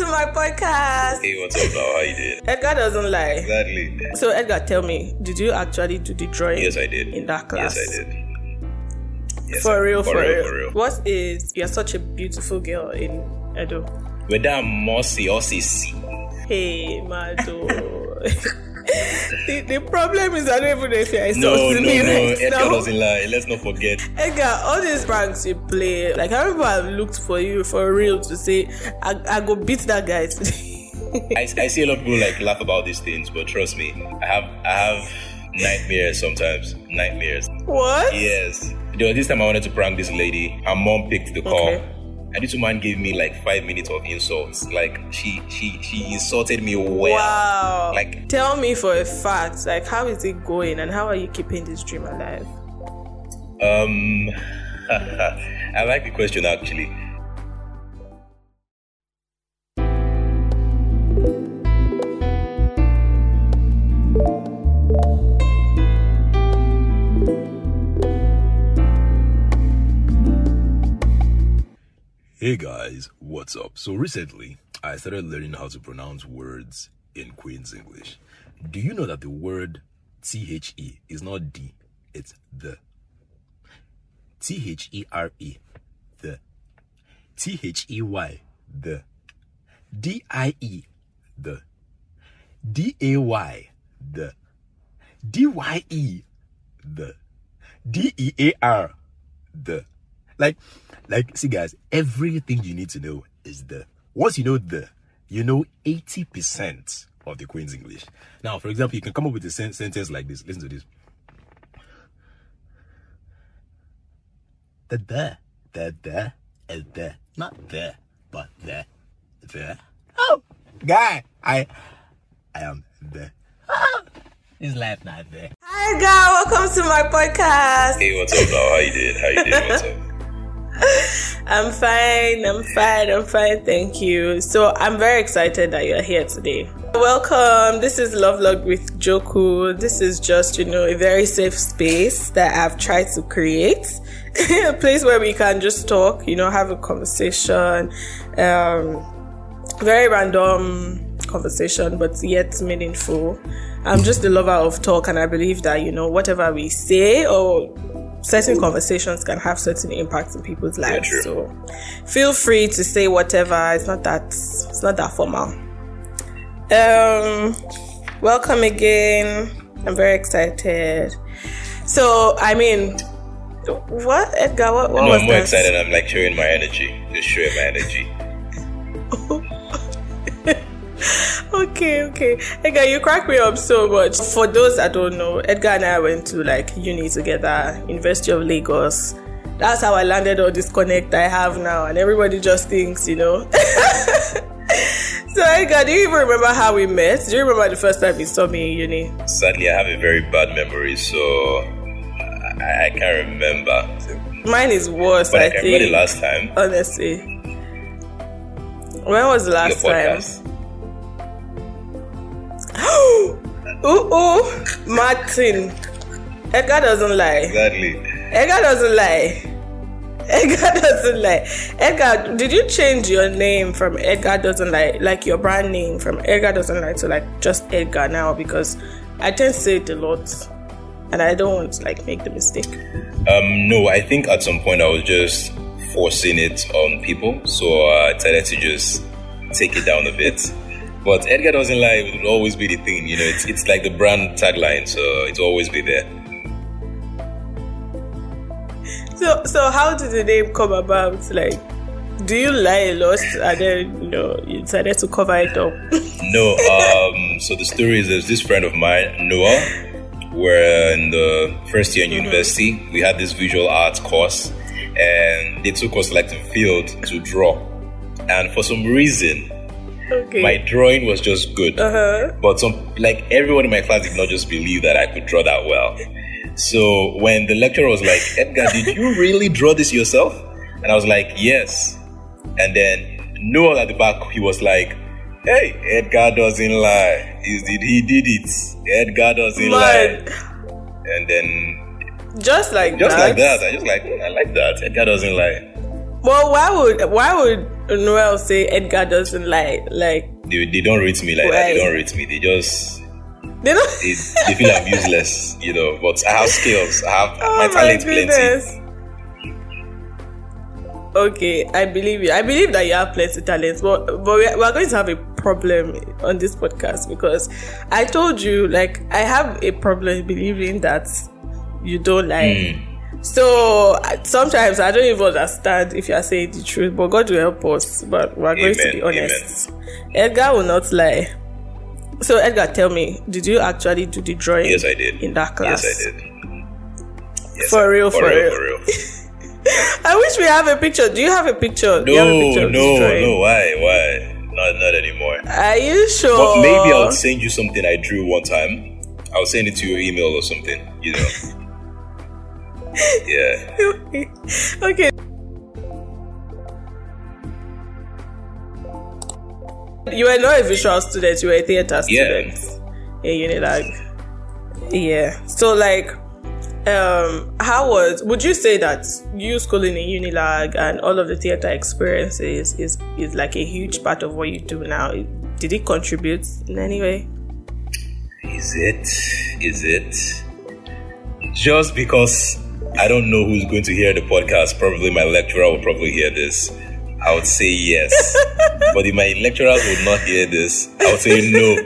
to my podcast. Hey, what's up now? How you doing? Edgar doesn't lie. Exactly. So Edgar, tell me, did you actually do the drawing? Yes, I did. In that class? Yes, I did. Yes, For I- real, for, real. for real. What is you're such a beautiful girl in Edo? Whether I'm Mossy or CC. Hey, Mado. the, the problem is I don't even know if you're No, no, no. me right Edgar now. doesn't lie. Let's not forget. Edgar, all these pranks you play, like how people have looked for you for real to say, I, I go beat that guy today. I, I see a lot of people like laugh about these things, but trust me, I have I have nightmares sometimes. Nightmares. what? Yes. There was this time I wanted to prank this lady. Her mom picked the call. Okay. And this woman gave me like five minutes of insults. Like she she she insulted me well. Wow. Like tell me for a fact, like how is it going and how are you keeping this dream alive? Um, I like the question actually. Hey guys, what's up? So recently, I started learning how to pronounce words in Queen's English. Do you know that the word T-H-E is not D, it's the. T-H-E-R-E, the. T-H-E-Y, the. D-I-E, the. D-A-Y, the. D-Y-E, the. D-E-A-R, the. Like, like, see, guys, everything you need to know is the. Once you know the, you know 80% of the Queen's English. Now, for example, you can come up with a sen- sentence like this. Listen to this. The there, the the, is the, not there, but there, there. Oh, guy, I, I am there. Oh, his life not there. Hi Edgar, welcome to my podcast. Hey, what's up now? How you doing? How you doing? What's up? I'm fine, I'm fine, I'm fine, thank you. So I'm very excited that you're here today. Welcome. This is Love Log with Joku. This is just, you know, a very safe space that I've tried to create. a place where we can just talk, you know, have a conversation. Um very random conversation, but yet meaningful. I'm just a lover of talk, and I believe that you know whatever we say or certain conversations can have certain impacts in people's lives. true. so feel free to say whatever. It's not that it's not that formal. Um, welcome again. I'm very excited. So I mean, what Edgar? What, what No, was I'm more excited. I'm like showing my energy. Just showing my energy. Okay, okay. Edgar, you crack me up so much. For those that don't know, Edgar and I went to like uni together, University of Lagos. That's how I landed all this connect I have now, and everybody just thinks, you know. so, Edgar, do you even remember how we met? Do you remember the first time you saw me in uni? Sadly, I have a very bad memory, so I, I can't remember. Mine is worse, But I I can remember think. the last time. honestly. When was the last time? Ooh, ooh, Martin. Edgar doesn't lie. Exactly. Edgar doesn't lie. Edgar doesn't lie. Edgar, did you change your name from Edgar doesn't lie, like your brand name from Edgar doesn't lie to like just Edgar now? Because I tend to say it a lot, and I don't want to like make the mistake. Um, no, I think at some point I was just forcing it on people, so I decided to just take it down a bit. But Edgar doesn't lie; it will always be the thing. You know, it's it's like the brand tagline, so it's always be there. So, so how did the name come about? Like, do you lie a lot, and then you know you decided to cover it up? No, um, so the story is there's this friend of mine, Noah. We're in the first year in university. We had this visual arts course, and they took us like to field to draw. And for some reason, okay. my drawing was just good. uh-huh. But some like everyone in my class did not just believe that I could draw that well. So when the lecturer was like, Edgar, did you really draw this yourself? And I was like, yes. And then Noel at the back, he was like, Hey, Edgar doesn't lie. He did he did it. Edgar doesn't lie. And then just like just that. like that, I just like "Hmm, I like that. Edgar doesn't lie. Well, why would why would Noel say Edgar doesn't like Like They, they don't rate me like that. They don't rate me. They just they don't. they, they feel I'm useless, you know. But I have skills. I have Oh my my talent plenty. Okay, I believe you. I believe that you have plenty talent, but but we're, we're going to have a problem on this podcast because I told you, like, I have a problem believing that you don't like. Hmm. So sometimes I don't even understand if you are saying the truth, but God will help us. But we're going to be honest. Edgar will not lie. So Edgar, tell me, did you actually do the drawing? Yes, I did. In that class. Yes, I did. Yes, For I- real, for real. for real. I wish we have a picture. Do you have a picture? Do you have a picture No, no, no. Why, why? Not, not anymore. Are you sure? But maybe I'll send you something I drew one time. I'll send it to your email or something. You know. yeah. okay. You were not a visual student. You were a theater student Yeah. in Unilag. Yeah. So like, um, how was? Would you say that you schooling in Unilag and all of the theater experiences is is like a huge part of what you do now? Did it contribute in any way? Is it? Is it? Just because I don't know who's going to hear the podcast, probably my lecturer will probably hear this. I would say yes. but if my lecturers would not hear this, I would say no.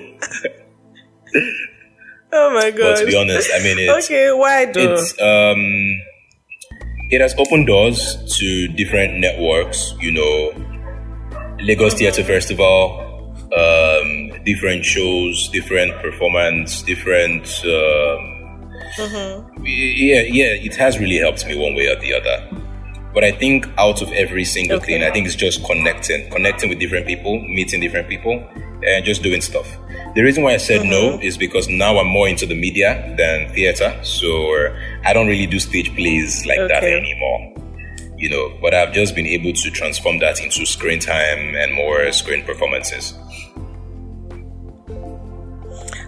Oh my But god. to be honest, I mean it's okay, why do? it's um it has opened doors to different networks, you know, Lagos Theatre Festival, um, different shows, different performance, different um, Mm-hmm. yeah, yeah, it has really helped me one way or the other. But I think out of every single Okay. thing, I think it's just connecting, connecting with different people, meeting different people, and just doing stuff. The reason why I said no mm-hmm. is because now I'm more into the media than theater, so I don't really do stage plays like that anymore. You know, but I've just been able to transform that into screen time and more screen performances.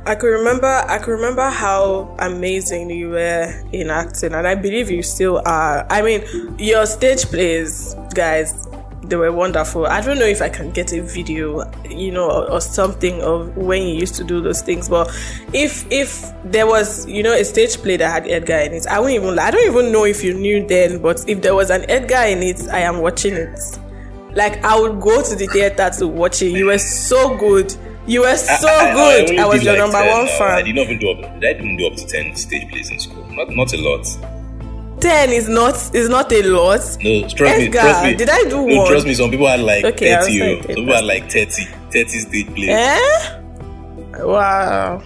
I could remember I could remember how amazing you were in acting and I believe you still are. I mean, your stage plays, guys, they were wonderful. I don't know if I can get a video, you know, or, or something of when you used to do those things, but if if there was, you know, a stage play that had Edgar in it, I wouldn't even I don't even know if you knew then, but if there was an Edgar in it, I am watching it. Like I would go to the theater to watch it. You were so good. You were so good. only I, was your like number 10 one now. I fan. did not even do up. I didn't do up to ten stage plays in school. Not not a lot. Ten is not is not a lot. No, trust me. Trust me. did I do no, one? Trust me. Some people had like Okay, thirty. like, oh. Some people had like 30, 30 stage plays. Eh? Wow.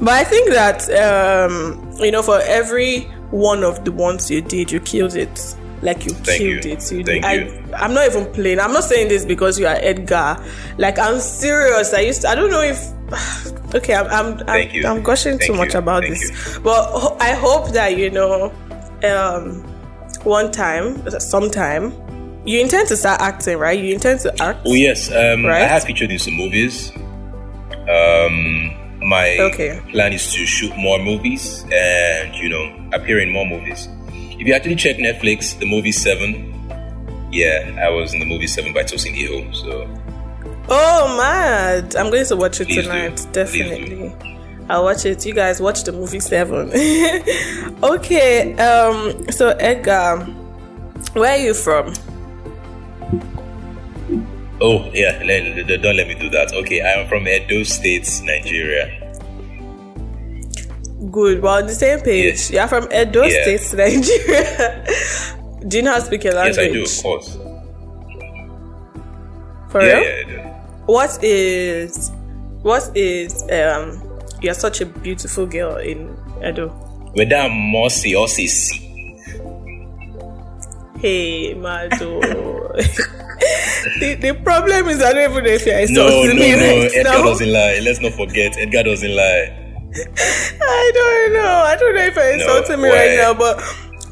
But I think that um, you know, for every one of the ones you did, you killed it. Like you Thank killed you. it. You Thank I, you. I'm not even playing. I'm not saying this because you are Edgar. Like I'm serious. I used. To, I don't know if. Okay, I'm. I'm. I'm, you. I'm gushing too Thank much you. about Thank this, but ho- I hope that you know, um, one time, sometime, you intend to start acting, right? You intend to act. Oh yes, um, I Right? have featured in some movies. Um, my Okay. plan is to shoot more movies and you know appear in more movies. If you actually check Netflix, the movie Seven, yeah, I was in the movie Seven by Tosin Igho. So Oh, mad! I'm going to watch it Please tonight. Do. Definitely. I'll watch it. You guys watch the movie Seven. okay. Um. So Edgar, where are you from? oh yeah, don't let me do that. Okay, I'm from Edo State, Nigeria. Good. We're on the same page. Yes. You're from Edo Yeah. State, Nigeria. do you know how to speak a Yes. I do, of course. For Yeah, real? yeah. What is? What is? Um. You're such a beautiful girl in Edo. Whether I'm Mosi or Sisi. Hey, Mado. the, the problem is I don't even know if you're No, insulting no, no. right Edgar now. doesn't lie. Let's not forget. Edgar doesn't lie. I don't know. I don't know if you're No, me right now, but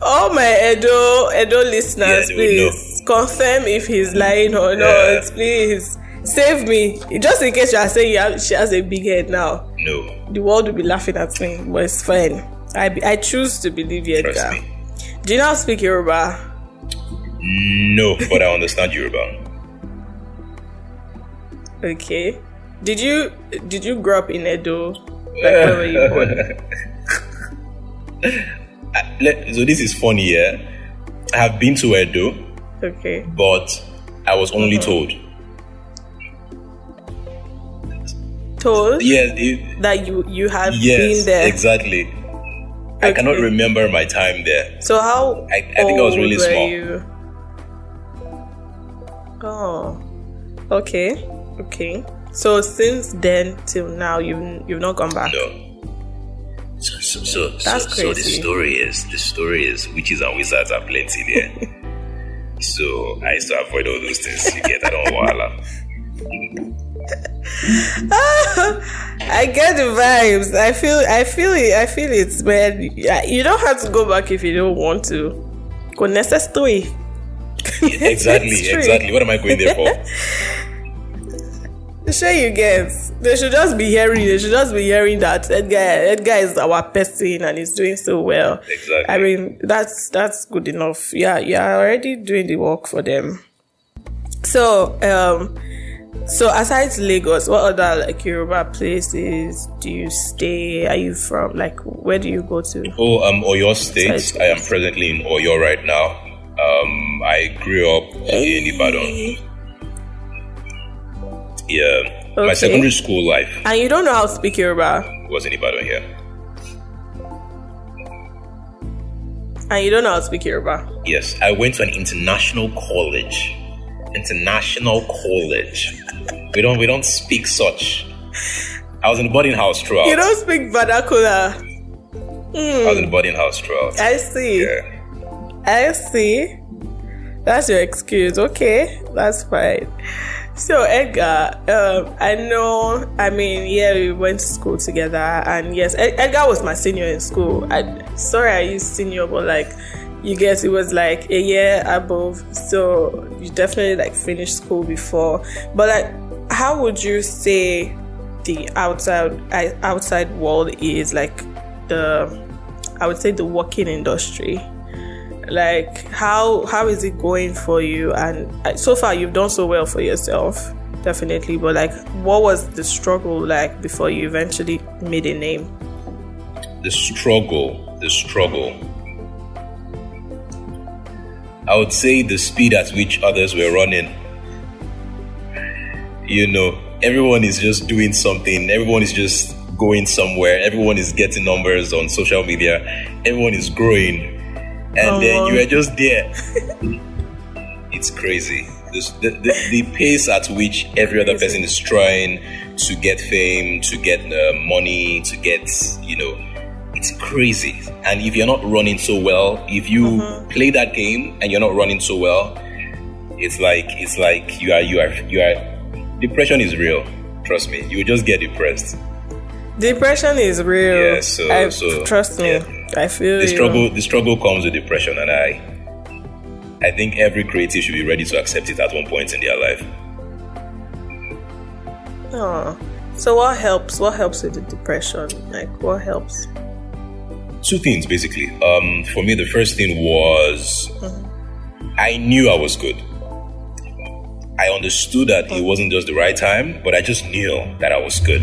all my Edo Edo listeners, Yeah, please confirm if he's lying or not. Yeah. Please save me. Just in case you are saying you have, she has a big head now, No, the world will be laughing at me, but it's fine. I be, I choose to believe you, Edgar. Do you to speak Yoruba? No, but I understand Yoruba. Okay. Did you did you grow up in Edo? Like where you born? Let- so this is funny, yeah. I have been to Edo, Okay. but I was only Uh-huh. told. Told Yeah, it, that you you have yes, been there. exactly. I cannot remember my time there. So how I- I think I was really small. You? Oh, okay, okay. So since then till now, you've you've not gone back. No. So, so, so, That's so, so the story is the story is witches and wizards are plenty there. so I used to avoid all those things. You get I don't want I get the vibes. I feel I feel it. I feel it, man. You don't have to go back if you don't want to. Con necessary. Exactly, It's true. exactly. What am I going there for? Sure, you get. They should just be hearing. They should just be hearing that Edgar, Edgar is our person and he's doing so well. Exactly. I mean, that's that's good enough. Yeah, you're already doing the work for them. So, um, so aside Lagos, what other like Yoruba places do you stay? Are you from? Like, where do you go to? Oh, um, Oyo State. I am presently in Oyo right now. Um, I grew up in Ibadan. Yeah, my secondary school life And you don't know how to speak Yoruba, was Ibadan here. and you don't know how to speak Yoruba. Yes, I went to an international college. International college. We don't we don't speak such. I was in the boarding house throughout. You don't speak vernacular. Hmm. I was in the boarding house throughout. I see. Yeah. I see. That's your excuse. Okay, that's fine. So Edgar, um, I know. I mean, yeah, we went to school together, and yes, Ed- Edgar was my senior in school. I sorry, I used senior, but like, you guess it was like a year above. So you definitely like finished school before. But like, how would you say the outside outside world is like the? I would say the working industry like how how is it going for you and uh, so far you've done so well for yourself definitely but like what was the struggle like before you eventually made a name The struggle, the struggle. I would say the speed at which others were running. You know, everyone is just doing something, everyone is just going somewhere, everyone is getting numbers on social media, everyone is growing, and Oh, then you are just there. it's crazy. The, the, the pace at which every other person is trying to get fame, to get uh, money, to get, you know, it's crazy. And if you're not running so well, if you Mm-hmm. play that game and you're not running so well, it's like it's like you are you are you are depression is real. Trust me, you will just get depressed. depression is real Yeah, so- I, so, trust me yeah. I feel The you. struggle the struggle comes with depression, and I I think every creative should be ready to accept it at one point in their life. Aw. so what helps what helps with the depression like what helps two things basically. Um, for me, the first thing was I knew I was good. I understood that it wasn't just the right time, but I just knew that I was good.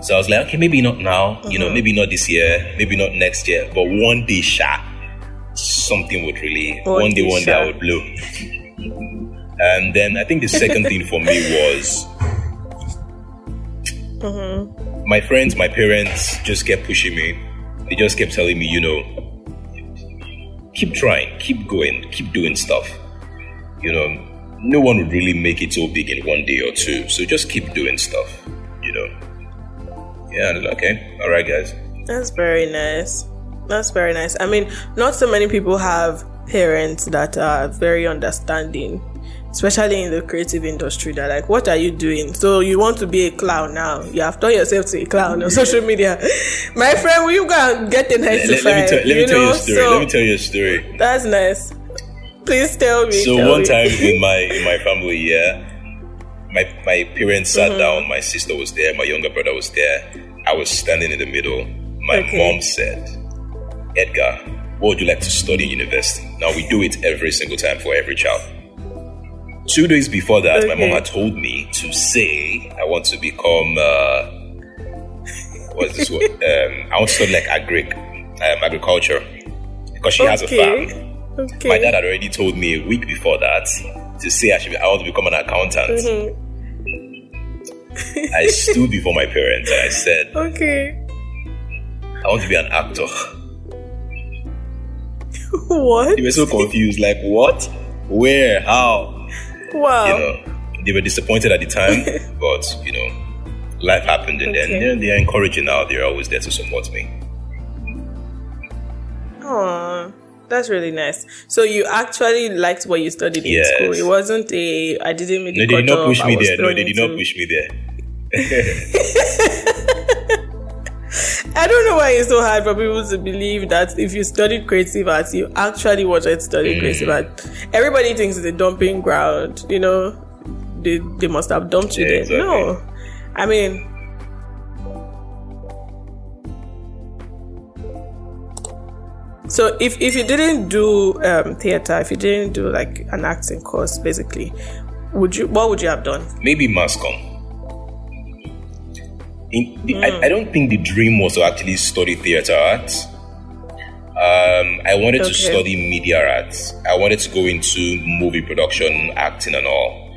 So I was like, okay, maybe not now, you know, uh-huh. maybe not this year, maybe not next year, but one day, sha, something would really, One one day, day, one day. I would blow. And then I think the second thing for me was uh-huh. my friends, my parents just kept pushing me. They just kept telling me, you know, keep trying, keep going, keep doing stuff. You know, no one would really make it so big in one day or two. So just keep doing stuff, you know. Yeah, and I was like, okay, all right, guys. That's very nice. That's very nice. I mean, not so many people have parents that are very understanding, especially in the creative industry. That like, what are you doing? So you want to be a clown now? You have turned yourself to a clown on social media. My friend, will you go and get a nice Let, let me, tell, let me you tell you a story. So let me tell you a story. that's nice. Please tell me. So tell one me. time in my in my family, yeah, my my parents sat Mm-hmm. down. My sister was there. My younger brother was there. I was standing in the middle. My Okay. mom said, "Edgar, what would you like to study in university? Now we do it every single time for every child. Two days before that, my mom had told me to say I want to become uh, what's this word? Um, I want to study like agric, um, agriculture, because she has a farm. Okay. My dad had already told me a week before that to say I should be, I want to become an accountant. Mm-hmm. I stood before my parents and I said Okay. I want to be an actor. What? They were so confused, like what, where, how. Wow. You know, they were disappointed at the time, but you know, life happened, and Okay. then they're, they're encouraging now. They're always there to support me. Aw, that's really nice. So you actually liked what you studied in school. It wasn't a I didn't meet No, they did not push me there. No, they did not push me there. I don't know why it's so hard for people to believe that if you studied creative arts, you actually wanted to study Mm. creative art. Everybody thinks it's a dumping ground. You know, they they must have dumped you Yeah, there. exactly. No, I mean. So if, if you didn't do um, theater, if you didn't do like an acting course, basically, would you what would you have done? Maybe Mascom. In, the, Hmm. I, I don't think the dream was to actually study theater arts. Um, I wanted Okay. to study media arts. I wanted to go into movie production, acting, and all.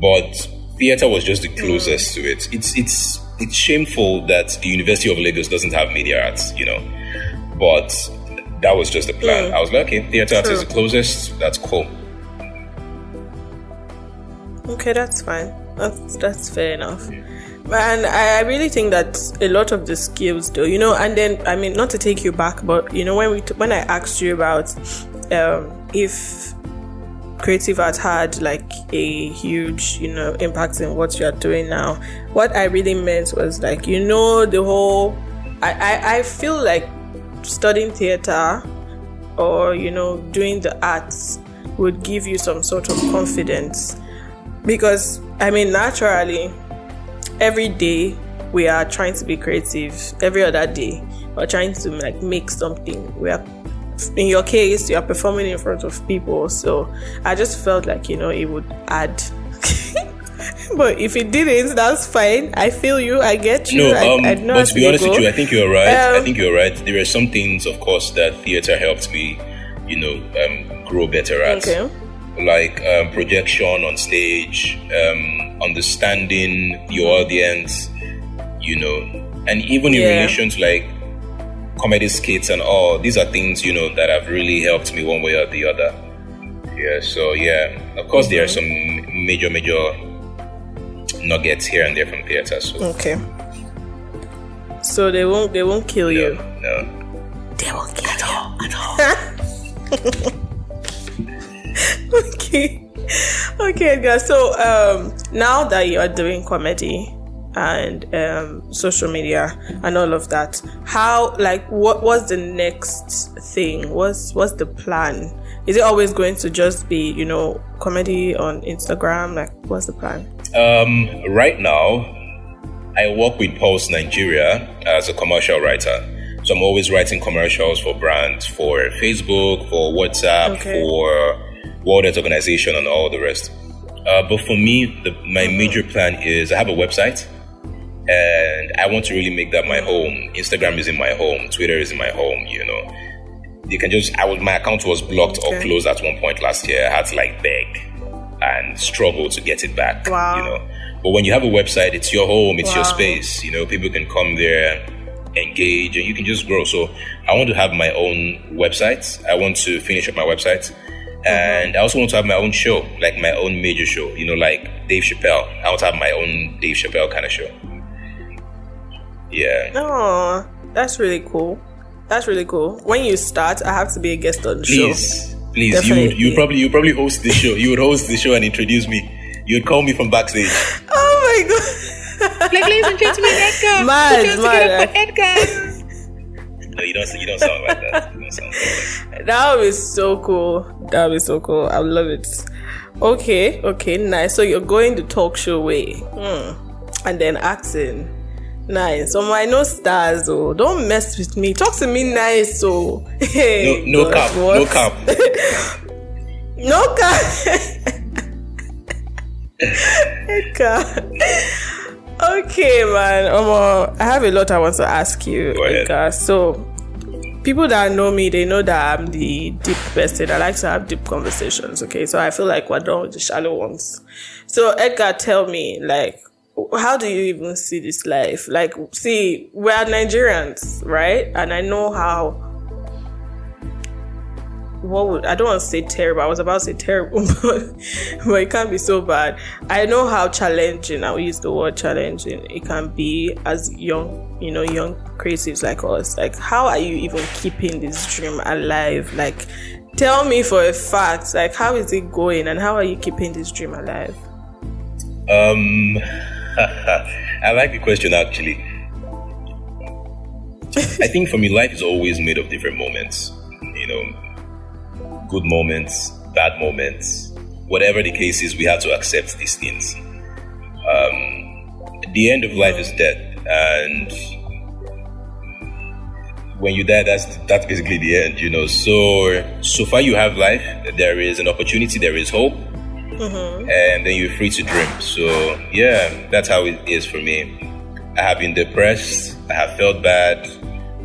But theater was just the closest to it. It's it's it's shameful that the University of Lagos doesn't have media arts, you know. But that was just the plan. Mm. I was like, okay, theater is the closest. That's cool. Okay, that's fine. That's that's fair enough. And I, I really think that a lot of the skills, though, you know, and then I mean, not to take you back, but you know, when we t- when I asked you about um, if creative art had like a huge, you know, impact in what you are doing now, what I really meant was like, you know, the whole. I I, I feel like studying theater or you know doing the arts would give you some sort of confidence. Because i mean naturally every day we are trying to be creative. Every other day we're trying to like make something. We are in your case you are performing in front of people. So i just felt like you know it would add but if it didn't that's fine i feel you i get you No, um, I know but to be honest with you, I think you're right. I Um, think you're right. There are some things, of course, that theater helped me, you know, um, grow better at. okay Like um, projection on stage, um, understanding your audience, you know, and even in Yeah. relation to like comedy skits and all, these are things, you know, that have really helped me one way or the other. Yeah, so yeah, of course, there are some major, major nuggets here and there from theater. So, okay so they won't they won't kill you no, no. They won't kill you at all. okay. Okay, guys. So um now that you are doing comedy and um social media and all of that, how like what what's the next thing? What's what's the plan? Is it always going to just be, you know, comedy on Instagram? Like what's the plan? Um, right now, I work with Pulse Nigeria as a commercial writer. So I'm always writing commercials for brands, for Facebook, for WhatsApp, Okay. for World Health Organization, and all the rest. Uh, but for me, the, my Mm-hmm. major plan is I have a website, and I want to really make that my home. Instagram is in my home. Twitter is in my home. You know, you can just. I was my account was blocked or closed at one point last year. I had to like beg and struggle to get it back. Wow. You know, but when you have a website, it's your home, it's your space. You know, people can come there, engage, and you can just grow. So I want to have my own website. I want to finish up my website. Mm-hmm. And I also want to have my own show, like my own major show, you know, like Dave Chappelle. I want to have my own Dave Chappelle kind of show. Yeah. Oh, that's really cool. That's really cool. When you start, I have to be a guest on the show. Please, please, you would, you probably you probably host the show. You would host the show and introduce me. You would call me from backstage. Oh my god. Like, ladies and gentlemen, Edgar. Mad, Put mad. together for Edgar. No, you don't. You don't sound like that. You don't sound like that. That would be so cool. That would be so cool. I love it. Okay, okay, nice. So you're going the talk show way, hmm. and then acting. Nice. So I know stars. Oh, don't mess with me. Talk to me nice. Oh, No, hey, no God, cap, no cap. No cap. Okay, man. Um, I have a lot I want to ask you. Eka. So, people that know me, they know that I'm the deep person. I like to have deep conversations. Okay, so I feel like we're done with the shallow ones. So, Edgar, tell me, like, how do you even see this life? Like, see, we're Nigerians, right? And I know how what would I don't want to say terrible. I was about to say terrible, but, but it can't be so bad. I know how challenging. I will use the word challenging. It can be as young, you know, young creatives like us. Like, how are you even keeping this dream alive? Like, tell me for a fact. Like, how is it going, and how are you keeping this dream alive? Um, I like the question actually. I think for me, life is always made of different moments. You know, good moments, bad moments, whatever the case is, we have to accept these things. Um, the end of life is death, and when you die, that's that's basically the end. You know, so so far you have life. There is an opportunity. There is hope and then you're free to dream. So yeah, that's how it is for me. I have been depressed. I have felt bad.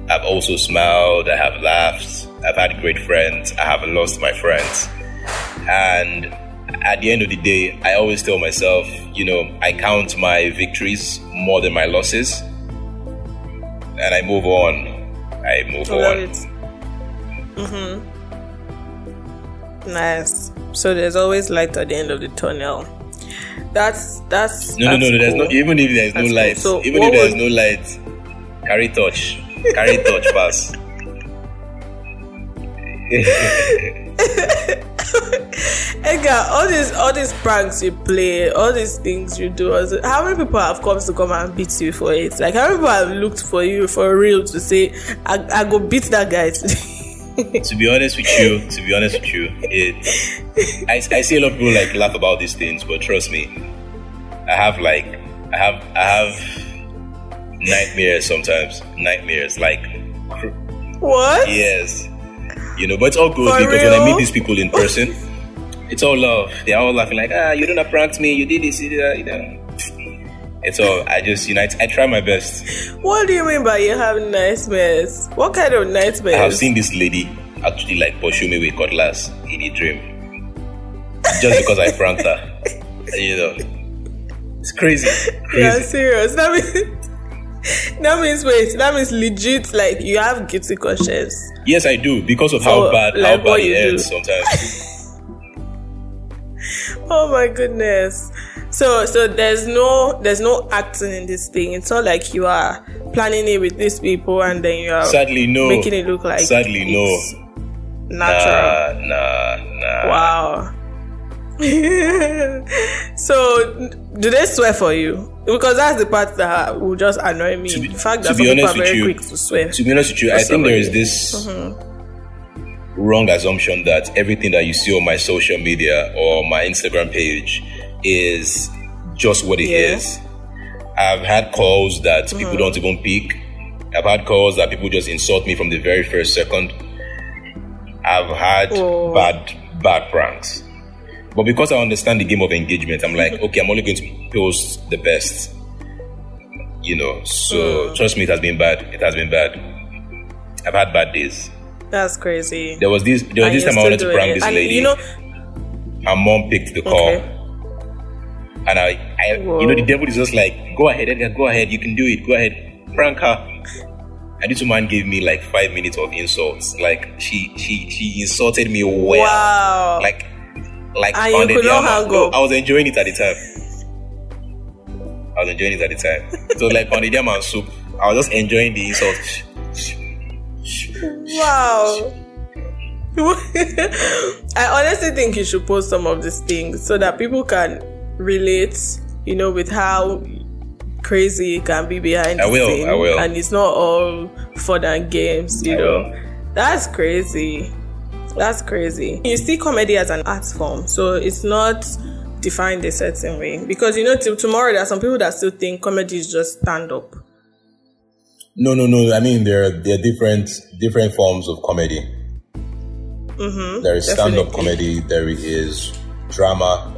I've also smiled. I have laughed. I've had great friends. I have lost my friends. And at the end of the day, I always tell myself, you know, I count my victories more than my losses. And I move on. I move I on. it. Mm-hmm. Nice. So there's always light at the end of the tunnel. That's that's No, no, no, no. that's There's no. Even if there's That's no cool. light, So even if there's no light, carry touch, carry touch, pass. Edgar, all these all these pranks you play, all these things you do, how many people have come to come and beat you for it? Like how many people have looked for you for real to say, I, I go beat that guy today. to be honest with you, to be honest with you, it. I, I see a lot of people like laugh about these things, but trust me, I have like, I have, I have nightmares sometimes. Nightmares, like, what? yes, you know. But it's all good For because when I meet these people in person, it's all love. They're all laughing like, ah, you didn't prank me, you did this, you did that, you know. It's all. I just, you know, I, I try my best. What do you mean by you have nightmares? What kind of nightmares? I have seen this lady actually like pursue me with cutlass in a dream. Just because I pranked her. You know. It's crazy. Yeah, Crazy. serious. That means that means wait. That means legit. Like you have guilty conscience. Yes, I do, because of So, how bad like, how bad it do? ends sometimes. Oh my goodness. So so there's no there's no acting in this thing. It's not like you are planning it with these people and then you are Sadly no. making it look like Sadly no. it's natural. Nah, nah, nah. Wow. so do they swear for you? Because that's the part that will just annoy me. To be- the fact that some people are very you, quick to swear. To be honest with you, I think there is this Mm-hmm. wrong assumption that everything that you see on my social media or my Instagram page is just what it is. Yeah. I've had calls that Mm-hmm. people don't even pick. I've had calls that people just insult me from the very first second. I've had Oh. bad bad pranks. But because I understand the game of engagement, I'm like, okay, I'm only going to post the best. You know, so Hmm. trust me, it has been bad. It has been bad. I've had bad days. That's crazy. There was this there was And this time I wanted to prank it. this And lady. You know, Her mom picked the call. Okay. And I, I Whoa. you know, the devil is just like, go ahead, Edgar, go ahead, you can do it, go ahead, prank her. And this woman gave me like five minutes of insults. Like she she she insulted me well. wow. Like like And you could the not hang No. I was enjoying it at the time. I was enjoying it at the time. So like pounded yam and soup. I was just enjoying the insult. Wow. I honestly think you should post some of these things so that people can relate, you know, with how crazy it can be behind I the will, scene. I will. And it's not all fun and games, you I know. will. That's crazy. That's crazy. You see comedy as an art form, so it's not defined a certain way. Because you know, till tomorrow there are some people that still think comedy is just stand up. No, no, no. I mean, there are, there are different different forms of comedy. Mm-hmm, There is stand up comedy. There is drama.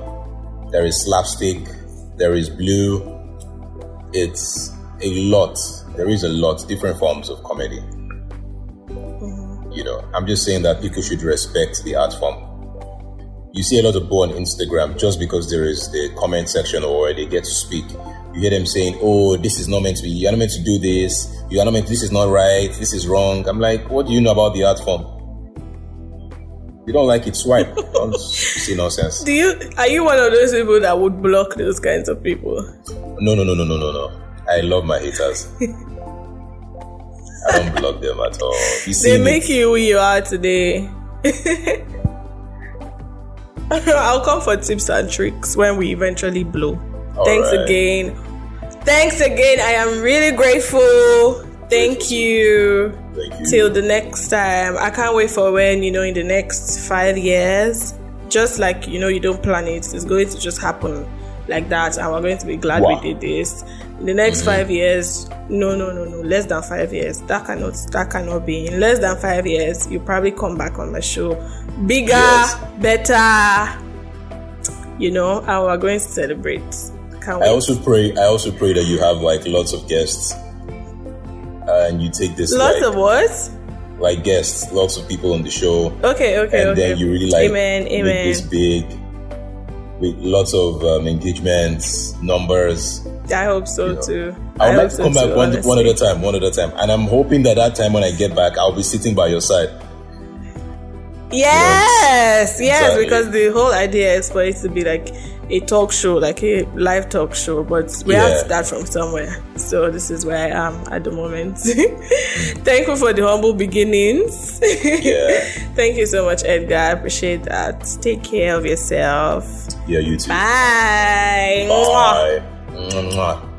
There is slapstick. There is blue. It's a lot. There is a lot different forms of comedy. Mm-hmm. You know, I'm just saying that people should respect the art form. You see a lot of people on Instagram just because there is the comment section or they get to speak. You hear them saying, "Oh, this is not meant to be. You're not meant to do this. You are not meant. This is not right. This is wrong." I'm like, "What do you know about the art form? You don't like it, swipe. don't see nonsense." Do you are you one of those people that would block those kinds of people? No, no, no, no, no, no, no. I love my haters. I don't block them at all. You see, They me- make you who you are today. I'll come for tips and tricks when we eventually blow. Thanks Alright. again. Thanks again. I am really grateful. Thank you. Till the next time. I can't wait for when, you know, in the next five years, just like, you know, you don't plan it, it's going to just happen like that. And we're going to be glad Wow. we did this. In the next mm-hmm. five years, no, no, no, no, less than five years. That cannot, that cannot be. In less than five years, you probably come back on my show. Bigger, Yes. better, you know, and we're going to celebrate. Can't I also pray. I also pray that you have like lots of guests, and you take this Lots like, of what? like guests, lots of people on the show, Okay, okay, and okay. then you really like amen, make amen. this big with lots of um, engagements, numbers. I hope so know, too. I would hope like to so come back too, one, one a time, one a time, and I'm hoping that that time when I get back, I'll be sitting by your side. Yes, yes, Exactly. because the whole idea is for it to be like a talk show, like a live talk show, but we have to start from somewhere. So this is where I am at the moment. Mm. Thankful for the humble beginnings. Yeah, Thank you so much, Edgar. I appreciate that. Take care of yourself. yeah, you too. Bye. Mwah. Bye. Mwah.